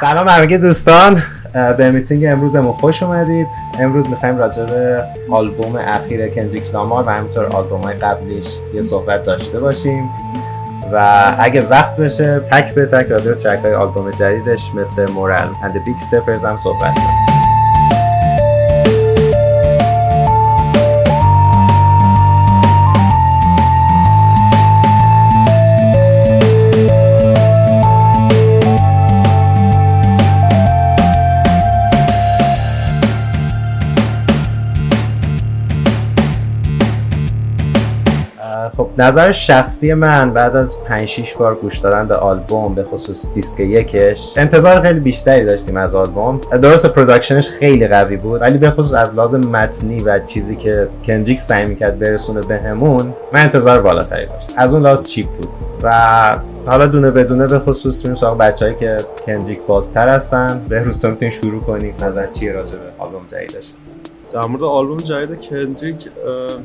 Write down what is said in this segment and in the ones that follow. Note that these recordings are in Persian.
سلام همگی دوستان. به میتینگ امروزمون خوش اومدید. امروز می‌خوایم راجع به آلبوم اخیر کندریک لامار و همینطور آلبوم های قبلیش یه صحبت داشته باشیم. و اگه وقت بشه تک به تک راجع به track های آلبوم جدیدش Mr. Morale and Big Steppers هم صحبت کنیم. نظر شخصی من بعد از 5 6 بار گوش دادن به آلبوم به خصوص دیسک یکش انتظار خیلی بیشتری داشتیم از آلبوم. درست production ش خیلی قوی بود ولی به خصوص از لحاظ متنی و چیزی که کندریک سعی می‌کرد برسونه بهمون من انتظار بالاتری داشتم از اون لحاظ cheap بود. و حالا دونه بدونه به خصوص میریم سراغ بچه‌ای که کندریک بازتر هستن. بهروز تو می‌تونی شروع کنی نظر چیه راجع به آلبوم جدیدش در مورد آلبوم جدید کندریک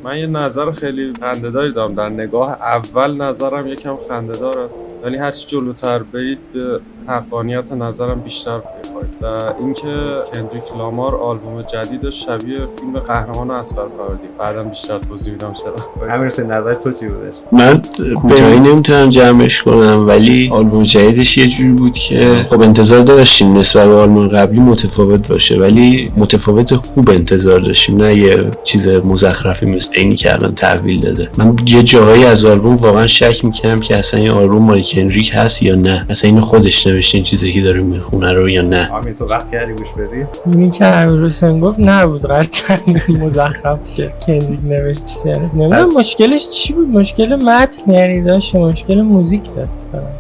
من یه نظر خیلی خندهداری دارم. در نگاه اول نظرم یکم خنده داره ولی هرچی جلوتر برید به حقانیت نظرم بیشتر می‌خواید. و اینکه کندریک لامار آلبوم جدیدش شبیه فیلم قهرمان اسفر فردی بعدم بیشتر توضیح میدم چرا. همین نظر تو چی بودش؟ من کوتاهی نمی‌تونم جمعش کنم ولی آلبوم جدیدش یه جوری بود که خب انتظار داشتیم نسبت به آلبوم قبلی متفاوت باشه ولی متفاوت خوب انتظار داشتیم. نه یه چیز مزخرفی مثل اینی که الان تحویل داده. من یه جاهایی از آلبوم واقعا شک می‌کنم که اصلا این آلبوم مال کندریک هست یا نه. اصلا اینو خودش نوشته این چیزی که داره می‌خونه رو یا نه. آمین تو وقت کردی گوش بدی؟ اینی که امیر گفت نبود قطعا مزخرف که کندریک نوشته. نمی‌دونم مشکلش چی بود؟ مشکل متن یعنی داشت مشکل موزیک داشت.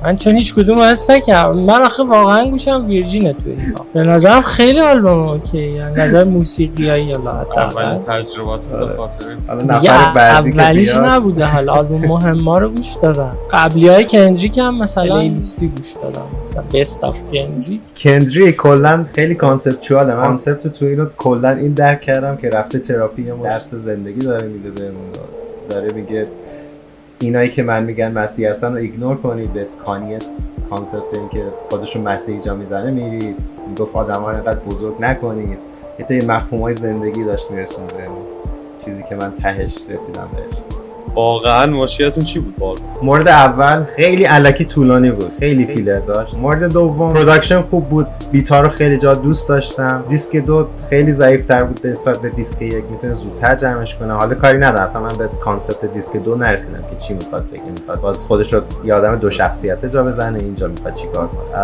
من چون هیچ کدوم هست نکردم. من آخه واقعا گوشم ویرجینه توی به نظرم خیلی آلبوم اوکی. یعنی نظر موسیقیایی یا اول تجربات به خاطر نفر بعدی اولیش نبوده حالا آلبوم مهم ما رو گوش دادم قبلی های کندریک هم مثلا لیستی گوش دادم مثلا بیست آف کندریک کندریک کلا خیلی conceptual ه من concept تو اینو کلا این درک کردم که رفته تراپی درس زندگی داره میده بهمون. داره میگه اینایی که من میگن مسیح هستن رو ignore کنید. به کانیت concept این که خودشون مسیحی جا می‌زنه میرید. می‌گفت آدم ها اینقدر بزرگ نکنید. یه مفهوم های زندگی داشت میرسون چیزی که من تهش رسیدم بهش. واقعا مشکلتون چی بود؟ باز مورد اول خیلی الکی طولانی بود خیلی فیلر داشت. مورد دوم production خوب بود beat ا رو خیلی جا دوست داشتم. دیسک دو خیلی ضعیف تر بود نسبت به دیسک یک می‌تونه زودتر جمعش کنه. حالا کاری ندارم اصلا من به concept دیسک دو نرسیدم که چی می‌خواد بگه می‌خواد باز خودش رو یه آدم دو شخصیت جا بزنه اینجا می‌خواد چیکار کنه.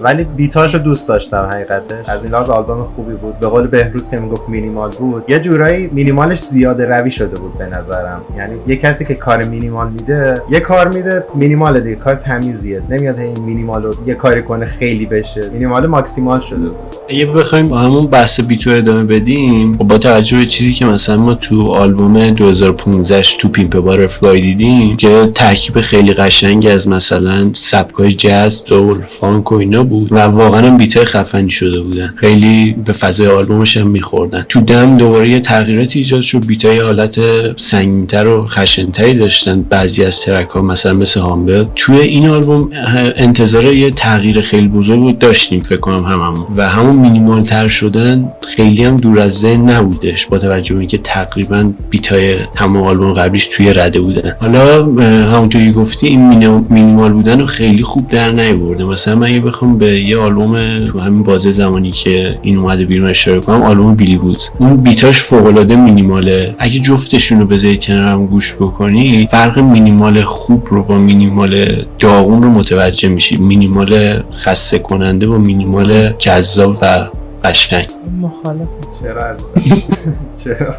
ولی beat اش رو دوست داشتم حقیقتش. از این لحاظ آلبوم خوبی بود. به قول بهروز که می‌گفت مینیمال بود. یه جورایی مینیمالش زیاده روی شده بود به نظرم. یعنی کسی که کار مینیمال میده یه کار میده مینیمال دیگه کار تمیزیه. نمیاد این مینیمال رو یه کاری کنه خیلی بشه. مینیمال ماکسیمال شده. اگه بخوایم با همون بحث beat و ادامه بدیم خب با توجه به چیزی که مثلا ما تو آلبوم 2015 To Pimp a Butterfly دیدیم که ترکیب خیلی قشنگی از مثلا سبکای جاز soul funk و اینا بود و واقعا beat ای خفنی شده بودن. خیلی به فضای آلبومش هم میخوردن. تو DAMN دوباره یه تغییراتی ایجاد شد. بیتای حالت سنگینتر و خشنتری داشتن بعضی از ترک ها مثلا مثل هامبل توی این آلبوم انتظار یه تغییر خیلی بزرگ بود داشتیم فکر کنم هممون. و همون مینیمال تر شدن خیلی هم دور از ذهن نبودش با توجه به اینکه تقریبا بیتای همون آلبوم قبلیش توی رده بودن. حالا همونطوری گفتی این مینیمال بودن رو خیلی خوب در نیورده. مثلا من اگه بخوام به یه آلبوم تو همین بازه زمانی که این اومده بیرون اشاره کنم آلبوم بیلی وودز اون بیتاش فوق العاده مینیماله. اگه جفتشون رو بذاری کنارم گوش بکنی فرق مینیمال خوب رو با مینیمال داغون رو متوجه میشی. مینیمال خسته کننده با مینیمال جذاب و قشنگ. مخالف چرا چرا؟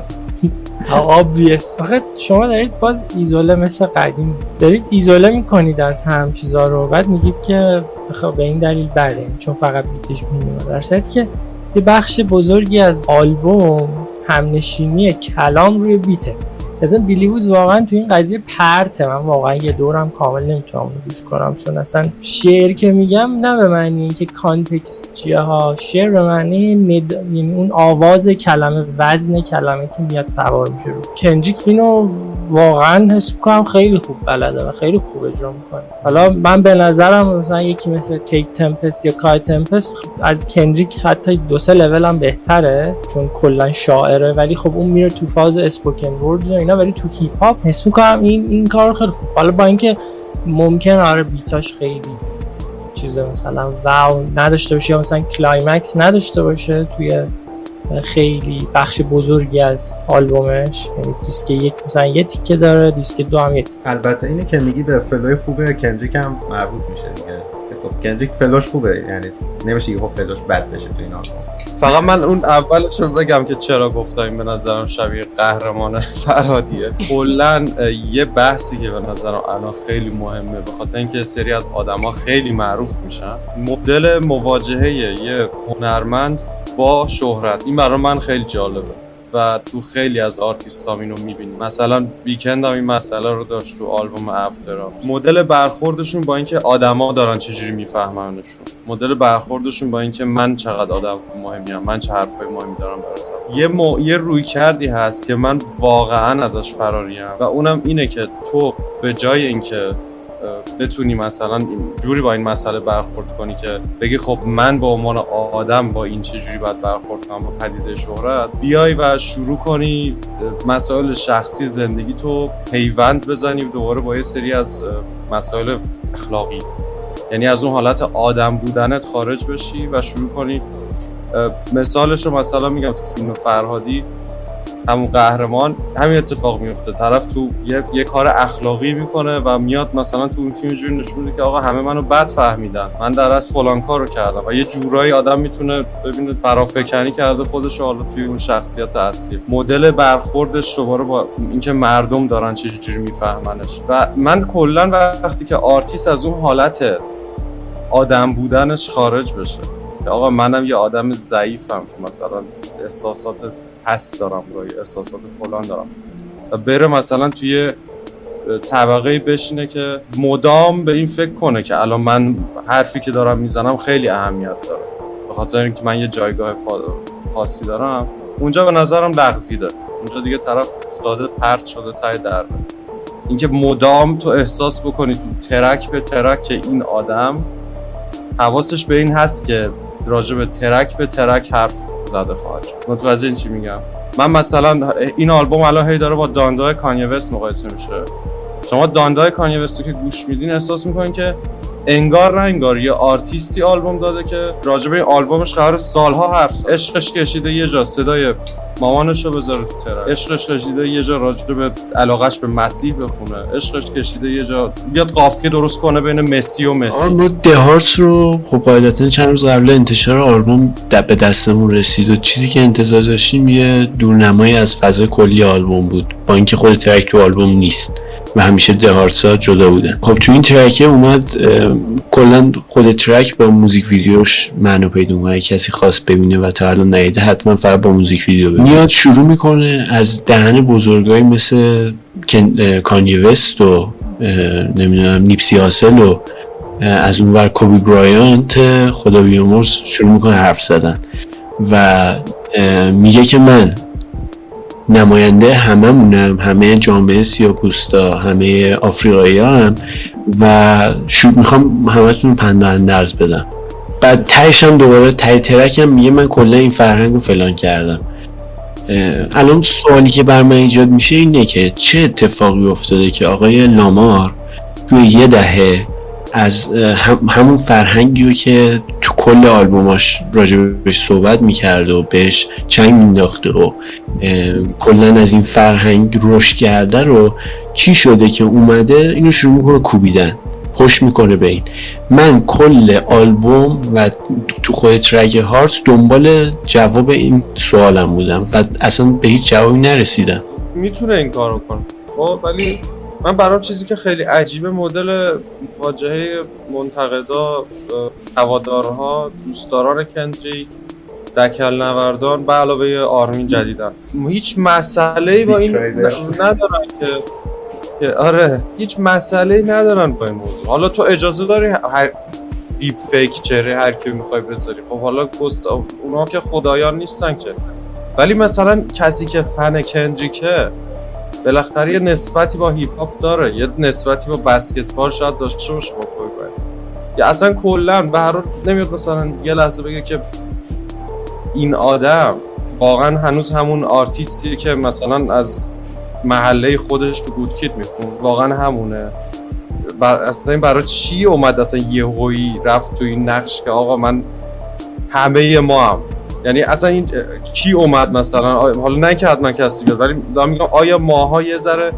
فقط شما دارید باز ایزوله مثل قدیم دارید ایزوله می‌کنید از هم چیزا رو. بعد میگید که خب به این دلیل بله. چون فقط beat ش مینیمال در که یه بخش بزرگی از آلبوم همنشینی کلام روی beat ه. اصلا بیلیوز واقعا تو این قضیه پرته. من واقعا یه دورم کامل نمی‌تونم گوش کنم چون اصلا شعر که میگم نه به معنی اینکه context چیه ها شعر به معنی ند... یعنی اون آواز کلمه وزن کلمه که میاد سوار میشه رو. کندریک اینو واقعا حس می‌کنم خیلی خوب بلده و خیلی خوب اجرا می‌کنه. حالا من به نظرم مثلا یکی مثل کیت تمپست یا کی تمپست از کندریک حتی دو سه لول بهتره چون کلا شاعره ولی خب اون میره تو فاز spoken word اینا ولی تو هیپ هاپ حس می‌کنم این این کار خیلی خوب. حالا با اینکه ممکن آره beat اش خیلی چیز مثلا wow نداشته باشه یا مثلا climax نداشته باشه توی خیلی بخش بزرگی از آلبومش. یعنی دیسک یک مثلا یه تیکه داره دیسک دو هم یه تیکه. البته اینه که میگی به flow ی خوبه کندریک هم مربوط میشه دیگه. خب کندریک flow ش خوبه یعنی نمیشه یه flow ش بد بشه تو این آلبوم. فقط من اون اولش رو بگم که چرا گفتم به نظرم شبیه قهرمان فرادیه کلا یه بحثی که به نظرم الان خیلی مهمه به خاطر اینکه سری از آدما خیلی معروف میشن. مدل مواجهه یه هنرمند با شهرت. این برای من خیلی جالبه. و تو خیلی از آرتیست هم اینو می‌بینیم مثلا ویکند هم این مسئله رو داشت تو آلبوم After Hours مدل برخوردشون با اینکه آدما دارن چجوری میفهمنشون. مدل برخوردشون با اینکه من چقدر آدم مهمیم من چه حرفای مهمی دارم برسم یه مو... یه رویکردی هست که من واقعا ازش فراریم. و اونم اینه که تو به جای اینکه بتونی مثلا جوری با این مسئله برخورد کنی که بگی خب من به عنوان آدم با این چه جوری باید برخورد کنم با پدیده شهرت بیای و شروع کنی مسائل شخصی زندگی تو پیوند بزنی دوباره با یه سری از مسائل اخلاقی. یعنی از اون حالت آدم بودنت خارج بشی و شروع کنی. مثالش رو مثلا میگم تو فیلم فرهادی همون قهرمان همین اتفاق میفته طرف تو یه, یه کار اخلاقی می‌کنه و میاد مثلا تو اون فیلم جوری نشون میده که آقا همه منو بد فهمیدن. من در از فلان کارو کردم. و یه جورایی آدم می‌تونه ببینه فرافکنی کرده خودش حالا توی اون شخصیت اصلی. مدل برخوردش دوباره با اینکه مردم دارن چه جوری میفهمنش. و من کلا وقتی که آرتیست از اون حالت آدم بودنش خارج بشه. که آقا منم یه آدم ضعیفم مثلا احساسات هست دارم گاهی احساسات فلان دارم. و بره مثلا توی طبقه بشینه که مدام به این فکر کنه که الان من حرفی که دارم می‌زنم خیلی اهمیت داره. به خاطر اینکه من یه جایگاه خاصی دارم. اونجا به نظرم لغزیده اونجا دیگه طرف افتاده پرت شده ته دره. اینکه مدام تو احساس بکنی تو track به track که این آدم حواسش به این هست که راجع به track به track حرف زده خواهد شد. متوجه این چی میگم؟ من مثلا این آلبوم الان هی داره با Donda ی کانیه وست مقایسه میشه. شما Donda ی کانیه وست که گوش میدین احساس می‌کنین که انگار نه انگار یه آرتیستی آلبوم داده که راجع به این آلبومش قرار سالها حرف عشقش کشیده یه جا صدای مامانش رو بذاره تو ترک عشقش کشیده یه جا راجع به علاقش به مسیح بخونه. عشقش کشیده یه جا بیاد قافیه درست کنه بین مسی و مسی. ما دهارت رو خب قاعدتا چند روز قبل انتشار آلبوم به دستمون رسید و چیزی که انتظار داشتیم یه دورنمایی از فضای کلی آلبوم بود. با اینکه خود ترک تو آلبوم نیست و همیشه دهارتسا جدا بودن. خب تو این ترکه اومد کلا خود ترک با موزیک ویدیوش معنی پیدا می‌کنه. کسی خواست ببینه و تا الان ندیده حتما فقط با موزیک ویدیو ببینه. میاد شروع می‌کنه از دهن بزرگایی مثل کانی وست و نمی‌دونم نیپسی هاسل و از اون ور کوبی برایانت خدا بیامرز شروع می‌کنه حرف زدن. و میگه که من نماینده هممونم همه جامعه سیاپوستا همه آفریقایی هم و شو می‌خوام همتون پنده اندرز بدم. بعد تهش هم دوباره تای ترک هم میگه من کلا این فرهنگ رو فلان کردم. الان سوالی که بر من ایجاد میشه اینه که چه اتفاقی افتاده که آقای لامار روی یه دهه از همون فرهنگی رو که تو کل آلبوماش راجع بهش صحبت می‌کرده و بهش چنگ مینداخته و کلا از این فرهنگ رشد کرده رو چی شده که اومده اینو شروع می‌کنه کوبیدن خوش می‌کنه به این. من کل آلبوم و تو خود ترک هارت دنبال جواب این سوالم بودم و اصلا به هیچ جوابی نرسیدم. می‌تونه این کارو کنه. خب ولی من برام چیزی که خیلی عجیبه مدل واجهه منتقدا هوادارها دوستداران کندریک دکل نوردان به علاوه آرمین جدیدن. هیچ مسئله ای با این ندارن که که آره هیچ مسئله ای ندارن با این موضوع. حالا تو اجازه داری هر دیپ فیک چهره هر کی می‌خوای بذاری. خب حالا گست اونا که خدایان نیستن که. ولی مثلا کسی که فن کندریکه بالاخره یه نسبتی با هیپ هاپ داره یه نسبتی با بسکتبال شاید داشته باشه با کوی یا اصلا کلا به هر نمیاد مثلا یه لحظه بگه که این آدم واقعا هنوز همون آرتیستیه که مثلا از محله خودش تو گودکیت میخون. واقعا همونه. بر... این برای چی اومد اصلا یه هوی رفت تو این نقش که آقا من همه ما هم یعنی اصلا این کی اومد مثلا؟ حالا نه که حتما کسی بیاد ولی دارم میگم آیا ماها یه ذره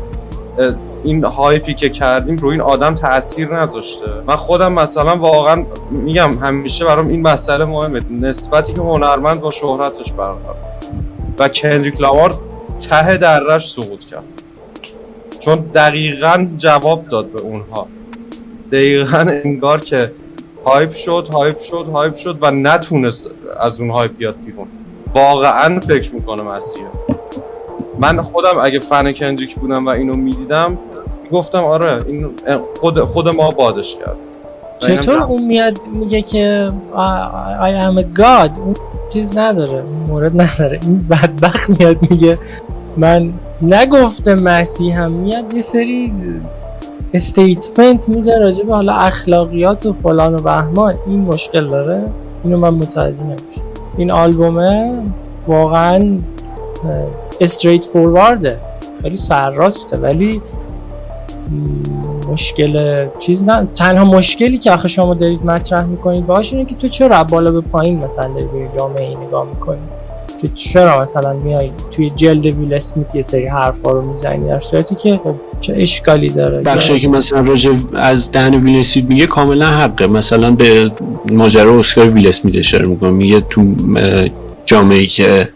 این هایپی که کردیم روی این آدم تاثیر نذاشته؟ من خودم مثلا واقعا میگم همیشه برام این مسئله مهمه. نسبتی که هنرمند با شهرتش برقرار. و کندریک لامار ته درش سقوط کرد. چون دقیقا جواب داد به اونها. دقیقا انگار که hype شد hype شد hype شد و نتونست از اون hype بیاد بیرون. واقعا فکر می‌کنه مسیح من خودم اگه فن کندریک بودم و اینو می‌دیدم گفتم آره این خود, خود ما بادش کرد. چطور اون میاد میگه که I am a god اون چیز نداره مورد نداره. این بدبخت میاد میگه من نگفته مسیح هم میاد یه سری استیتمنت میده راجع به حالا اخلاقیات و فلان و بهمان. این مشکل داره. اینو من متوجه نمیشه این آلبومه واقعا استریت فوروارده خیلی سرراسته. ولی مشکل چیز نه. تنها مشکلی که آخه شما دارید مطرح می‌کنید باهاش اینه که تو چرا بالا به پایین مثلا داری به جامعه نگاه می‌کنی؟ که چرا مثلا میای توی جلد ویل اسمیت یه سری حرفا رو می‌زنی؟ در صورتی که خب چه اشکالی داره؟ بخشی که مثلا راجع از دهن ویل اسمیت میگه کاملا حقه. مثلا به ماجرا اسکار ویل اسمیت اشاره می‌کنه. میگه تو جامعه که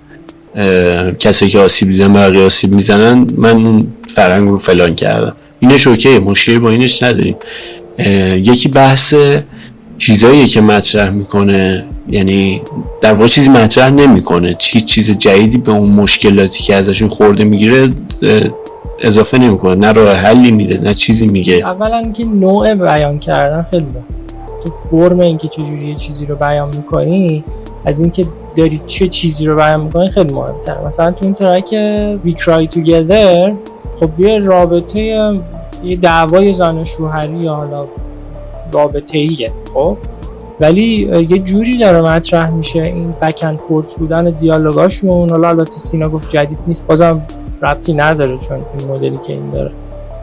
کسایی که آسیب دیدن بقیه آسیب می‌زنن من اون فرنگ رو فلان کردم. اینش اوکی مشکلی با اینش نداریم. یکی بحث چیزایی که مطرح می‌کنه یعنی در واقع چیزی مطرح نمی‌کنه. چی چیز جدیدی به اون مشکلاتی که ازشون خورده می‌گیره اضافه نمی‌کنه. نه راه حلی میده نه چیزی میگه. اولا که نوع بیان کردن خیلی تو فرم اینکه چجوری یه چیزی رو بیان می‌کنی از اینکه داری چه چیزی رو بیان می‌کنی خیلی مهمتر مثلا تو این ترک We Cry Together خب یه رابطه یه دعوای زن شوهری یا حالا رابطه ایه خب؟ ولی یه جوری داره مطرح میشه این بکن فورت بودن دیالوگاشون. حالا البته سینا گفت جدید نیست. بازم ربطی نداره چون این مدلی که این داره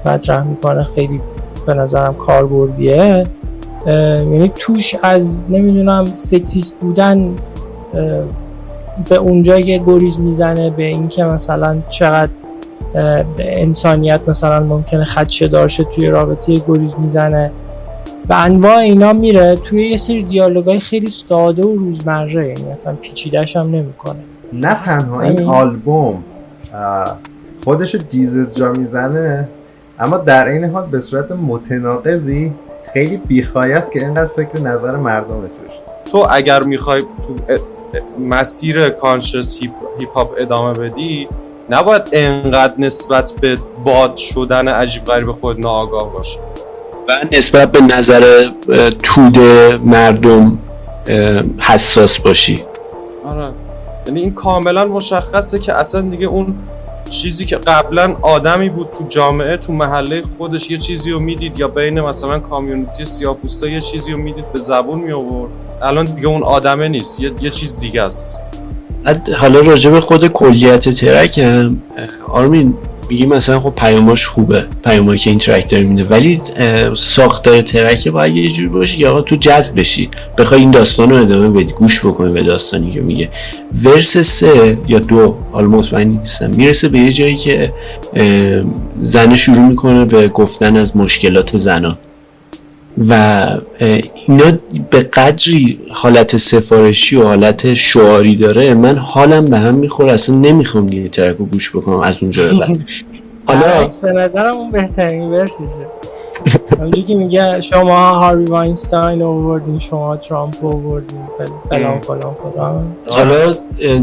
مطرح می‌کنه خیلی به نظرم کاربردیه. یعنی توش از نمی‌دونم سکسیست بودن به اونجا یه گریز می‌زنه به اینکه مثلا چقدر انسانیت مثلا ممکنه خدشه دارشه توی رابطه گریز می‌زنه. به انواع اینا میره توی یه سری دیالوگای خیلی ساده و روزمره یعنی اصلا پیچیدهش هم نمی‌کنه. نه تنها این آلبوم خودشو جیزس جا می‌زنه اما در این حال به صورت متناقضی خیلی بیخواه است که اینقدر فکر نظر مردم توش. تو اگر می‌خوای تو مسیر کانشس هیپ هاپ ادامه بدی نباید انقدر نسبت به باد شدن عجیب غریب خود ناآگاه باشه. و نسبت به نظر تود مردم حساس باشی. آره. یعنی این کاملا مشخصه که اصلا دیگه اون چیزی که قبلا آدمی بود تو جامعه تو محله خودش یه چیزی رو می‌دید یا بین مثلا کامیونیتی سیاپوستا یه چیزی رو می‌دید به زبون می آورد الان دیگه اون آدمه نیست. یه, یه چیز دیگه است. حالا راجع به خود کلیت ترک هم آرمین میگی مثلا خب پیاماش خوبه پیامایی که این ترک داره میده. ولی ساختار ترک باید یه جوری باشه آقا تو جذب بشی. بخوای این داستان رو ادامه بدی گوش بکنی به داستانی که میگه. ورس سه یا دو حالا مطمئن نیستم. می‌رسه به یه جایی که زنه شروع می‌کنه به گفتن از مشکلات زنان. و اینا به قدری حالت سفارشی و حالت شعاری داره من حالم به هم می‌خوره اصلا نمی‌خوام دیگه ترک رو گوش بکنم از اونجا به بعد. حالا به نظرم اون بهترین ورسشه اونجا که میگه شما هاروی واینستاین آوردین شما ترامپ آوردین فلان فلان فلان حالا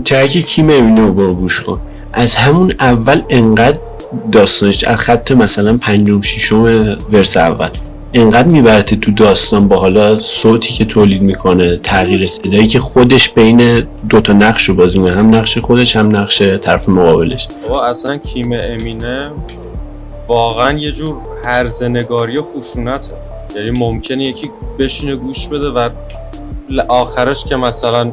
ترک کی می‌بینه برو گوش کن؟ از همون اول انقدر داستانش از خط مثلا پنجم ششم ورس اول. انقدر میبرته تو داستان با حالا صوتی که تولید می‌کنه تغییر صدایی که خودش بین دوتا نقش رو بازی می‌کنه. هم نقش خودش هم نقش طرف مقابلش. بابا اصلا کیم امینه واقعا یه جور هرزنگاری و خشونته. یعنی ممکنه یکی بشینه گوش بده و آخرش که مثلا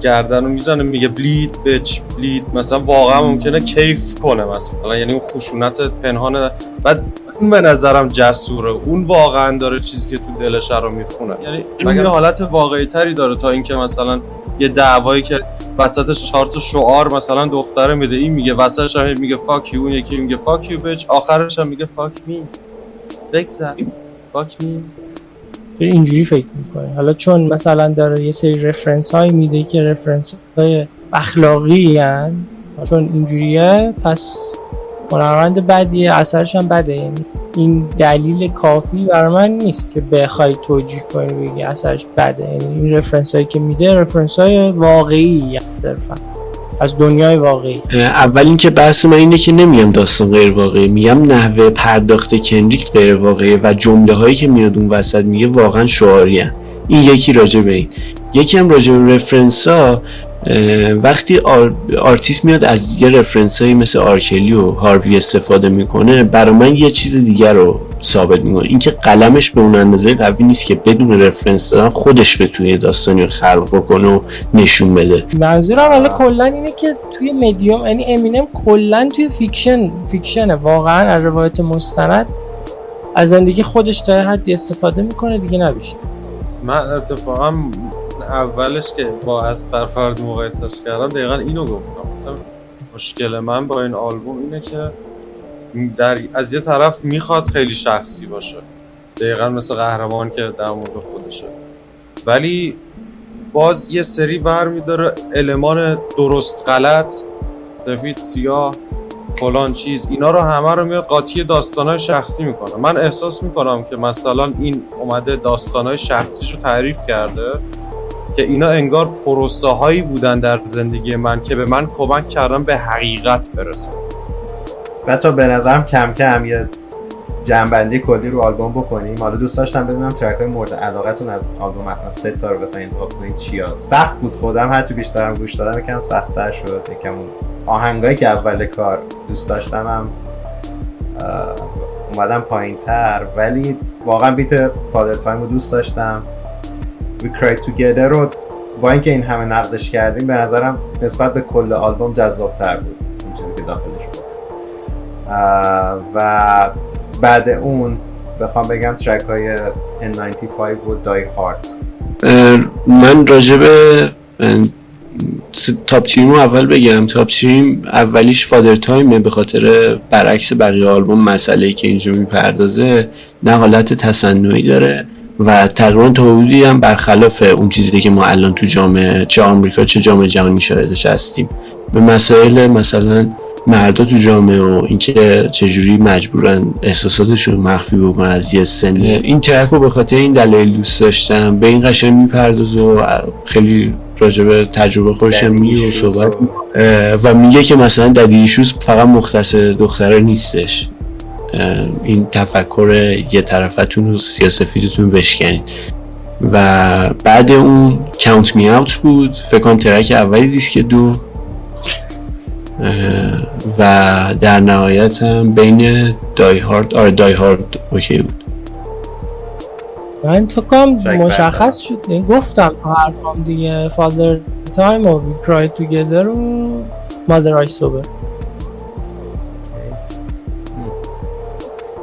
گردن رو می‌زنه میگه بلید بچ بلید مثلا واقعا ممکنه کیف کنه مثلا. یعنی اون خشونت پنهانه. بعد اون به نظرم جسوره. اون واقعا داره چیزی که تو دلش رو می‌خونه. یعنی این یه حالت واقعی تری داره تا اینکه مثلا یه دعوایی که وسطش چهار تا شعار مثلا دختره میده. این میگه وسطش هم میگه fuck اون یکی میگه fuck you bitch آخرش هم میگه fuck me بگذر fuck me اینجوری فکر می‌کنه حالا چون مثلا داره یه سری reference هایی میده که reference های اخلاقی هن. چون اینجوریه پس هنرمند بدیه اثرش هم بده. یعنی این دلیل کافی برای من نیست که بخوای توجیه کنی بگی اثرش بده. یعنی این رفرنس هایی که میده رفرنس های واقعی صرفا. از دنیای واقعی. اول اینکه بحث من اینه که نمیگم داستان غیر واقعی. میگم نحوه پرداخت کندریک غیر واقعی و جمله هایی که میاد اون وسط میگه واقعا شعاری این یکی راجع به این. یکی هم راجع به reference ها وقتی آرتیست میاد از یه reference هایی مثل R. Kelly و هاروی استفاده می‌کنه برای من یه چیز دیگر رو ثابت می‌کنه. اینکه قلمش به اون اندازه قوی نیست که بدون reference دادن خودش بتونه داستانی رو خلق بکنه و نشون بده. منظورم حالا کلا اینه که توی مدیوم یعنی امینم کلا توی fiction fiction ه واقعا از روایت مستند از زندگی خودش تا حدی استفاده می‌کنه دیگه نبیشه. من اتفاقا اولش که با اسقر فرد مقایسش کردم دقیقا اینو گفتم. مشکل من با این آلبوم اینه که در از یه طرف می‌خواد خیلی شخصی باشه. دقیقا مثل قهرمان که در مورد خودشه. ولی باز یه سری بر میداره المان درست غلط سفید سیاه فلان چیز اینا رو همه رو میاد قاطی داستانهای شخصی می‌کنه. من احساس می‌کنم که مثلا این اومده داستانهای شخصیش رو تعریف کرده. که اینا انگار پروسه هایی بودن در زندگی من که به من کمک کردن به حقیقت برسم بچه به نظرم کم کم یه جنبندی کلی رو آلبوم بکنیم. حالا دوست داشتم بدونم ترک های مورد علاقتون از آلبوم مثلا سه تا رو بخواین انتخاب کنید چیا سخت بود خودم هرچی بیشترم گوش دادم یکم سختتر شد یکم اون آهنگایی که اول کار دوست داشتم هم اومدم پایین تر ولی واقعا beat Father Time رو دوست داشتم. We Cry Together رو با اینکه این همه نقدش کردیم به نظرم نسبت به کل آلبوم جذابتر بود اون چیزی که داخلش بود. و بعد اون بخوام بگم track های N95 و Die Hard. من راجب top three م رو اول بگم. top three م اولیش Father Time ه به خاطر برعکس بقیه آلبوم مسئله که اینجا می‌پردازه نه حالت تصنعی داره. و تقریبا تا حدودی هم برخلاف اون چیزی که ما الان تو جامعه چه آمریکا چه جامعه جهانی شاهدش هستیم. به مسائل مثلا مردا تو جامعه و اینکه چجوری مجبورن احساساتشون مخفی بکنن از یه سن. این ترک رو به خاطر این دلایل دوست داشتم. به این قشنگ می‌پردازه و خیلی راجب تجربه خودشم می و صحبت و میگه که مثلا ددیشوز فقط مختص دختره نیستش. این تفکر یه طرفتون رو سیاسفیدتون بشکنید. و بعد اون Count Me Out بود. فکر کنم track اولی دیسک دو. و در نهایت هم بین Die Hard آره Die Hard okay بود. من تو کام مشخص شد. گفتم حرفام دیگه. Father Time و We Cry Together و مادر آی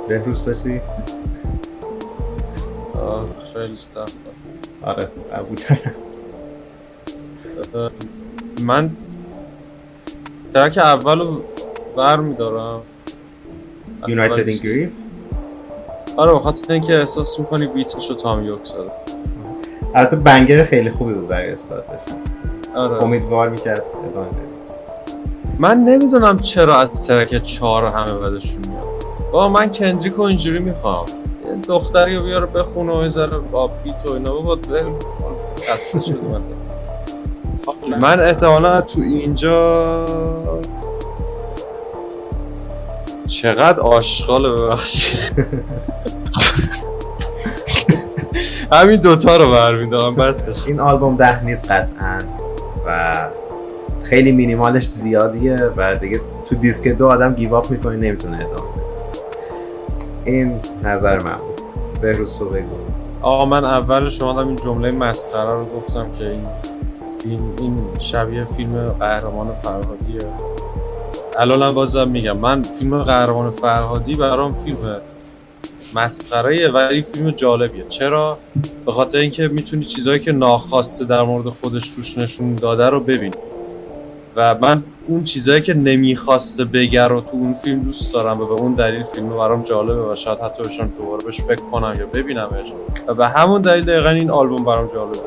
سوبر بهروز داشتی؟ خیلی سخت. آره من ترک اول رو بر میدارم. United in Grief آره بخاطر اینکه احساس می‌کنی بیتش رو تام یوک زده البته بنگر خیلی خوبی بود برای استارتش. آره. امیدوار می‌کرد ادامه من نمی‌دونم چرا از ترک چهار همه بدشون میاد. با من کندریک اینجوری می‌خوام. دختری رو بیاره بخونه و ذره با بیت و اینا. بود خسته شده من دست. من احتمالا تو اینجا چقدر آشغال ببخشید. همین دوتا رو برمیدارم بسش این آلبوم ده نیست قطعا و خیلی مینیمالش زیادیه و دیگه تو دیسک دو آدم گیواب می‌کنه نمی‌تونه ادامه این نظر من بود. بهروز تو بگو. آقا من اول شما این جمله مسخره رو گفتم که این این, این شبیه فیلم قهرمان فرهادیه. الانم بازم میگم من فیلم قهرمان فرهادی برام فیلم مسخره ولی فیلم جالبیه. چرا؟ به خاطر اینکه می‌تونی چیزهایی که ناخواسته در مورد خودش توش نشون داده رو ببین و من اون چیزهایی که نمی‌خواسته بگر رو تو اون فیلم دوست دارم و به اون دلیل فیلم برام جالبه و شاید حتی بشم دوباره بهش فکر کنم یا ببینمش. و به همون دلیل دقیقا این آلبوم برام جالبه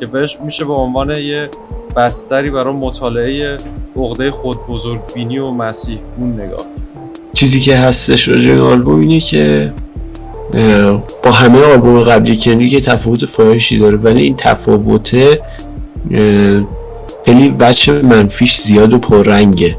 که بهش میشه به عنوان یه بستری برای مطالعه عقده خود بزرگ بینی و مسیح گون نگاه چیزی که هستش راجع این آلبوم اینه که با همه آلبوم قبلی که تفاوت فاحشی داره ولی این تفاوته خیلی وجه منفیش زیاد و پررنگه.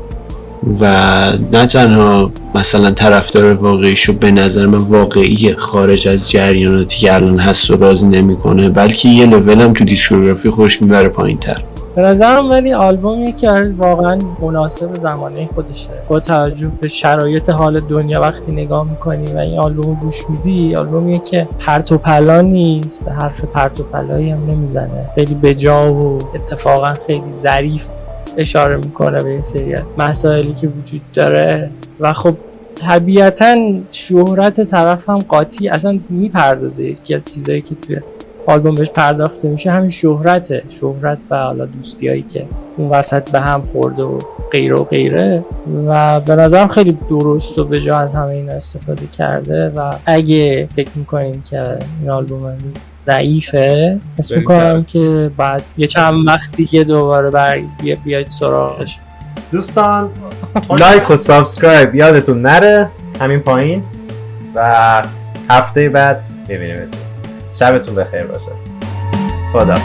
و نه تنها مثلا طرفدار واقعیشو به نظر من واقعی خارج از جریاناتی که الان هست و راضی نمی‌کنه بلکه یه لول هم تو دیسکوگرافی خوش می‌بره پایین تر به نظرم ولی آلبومی که واقعا مناسب زمانه خودشه. با توجه به شرایط حال دنیا وقتی نگاه می‌کنی و این آلبوم گوش میدی آلبومیه که پرت و پلا نیست حرف پرت و پلایی هم نمی‌زنه. خیلی بجا و اتفاقا خیلی ظریف اشاره می‌کنه به این سری مسائلی که وجود داره و خب طبیعتا شهرت طرف هم قاطی اصلا می‌پردازه یکی از چیزایی که توی آلبوم بهش پرداخته میشه همین شهرته. شهرت و حالا دوستیایی که اون وسط به هم خورده و غیره و غیره. و به نظرم خیلی درست و به جا از همه این استفاده کرده و اگه فکر می‌کنیم که این آلبوم ضعیفه اسم می‌کنم که بعد یه چند وقت دیگه دوباره بر بیاید سراغش. دوستان like و subscribe یادتون نره. همین پایین. و هفته بعد ببینیم شبتون بخیر باشه. خدا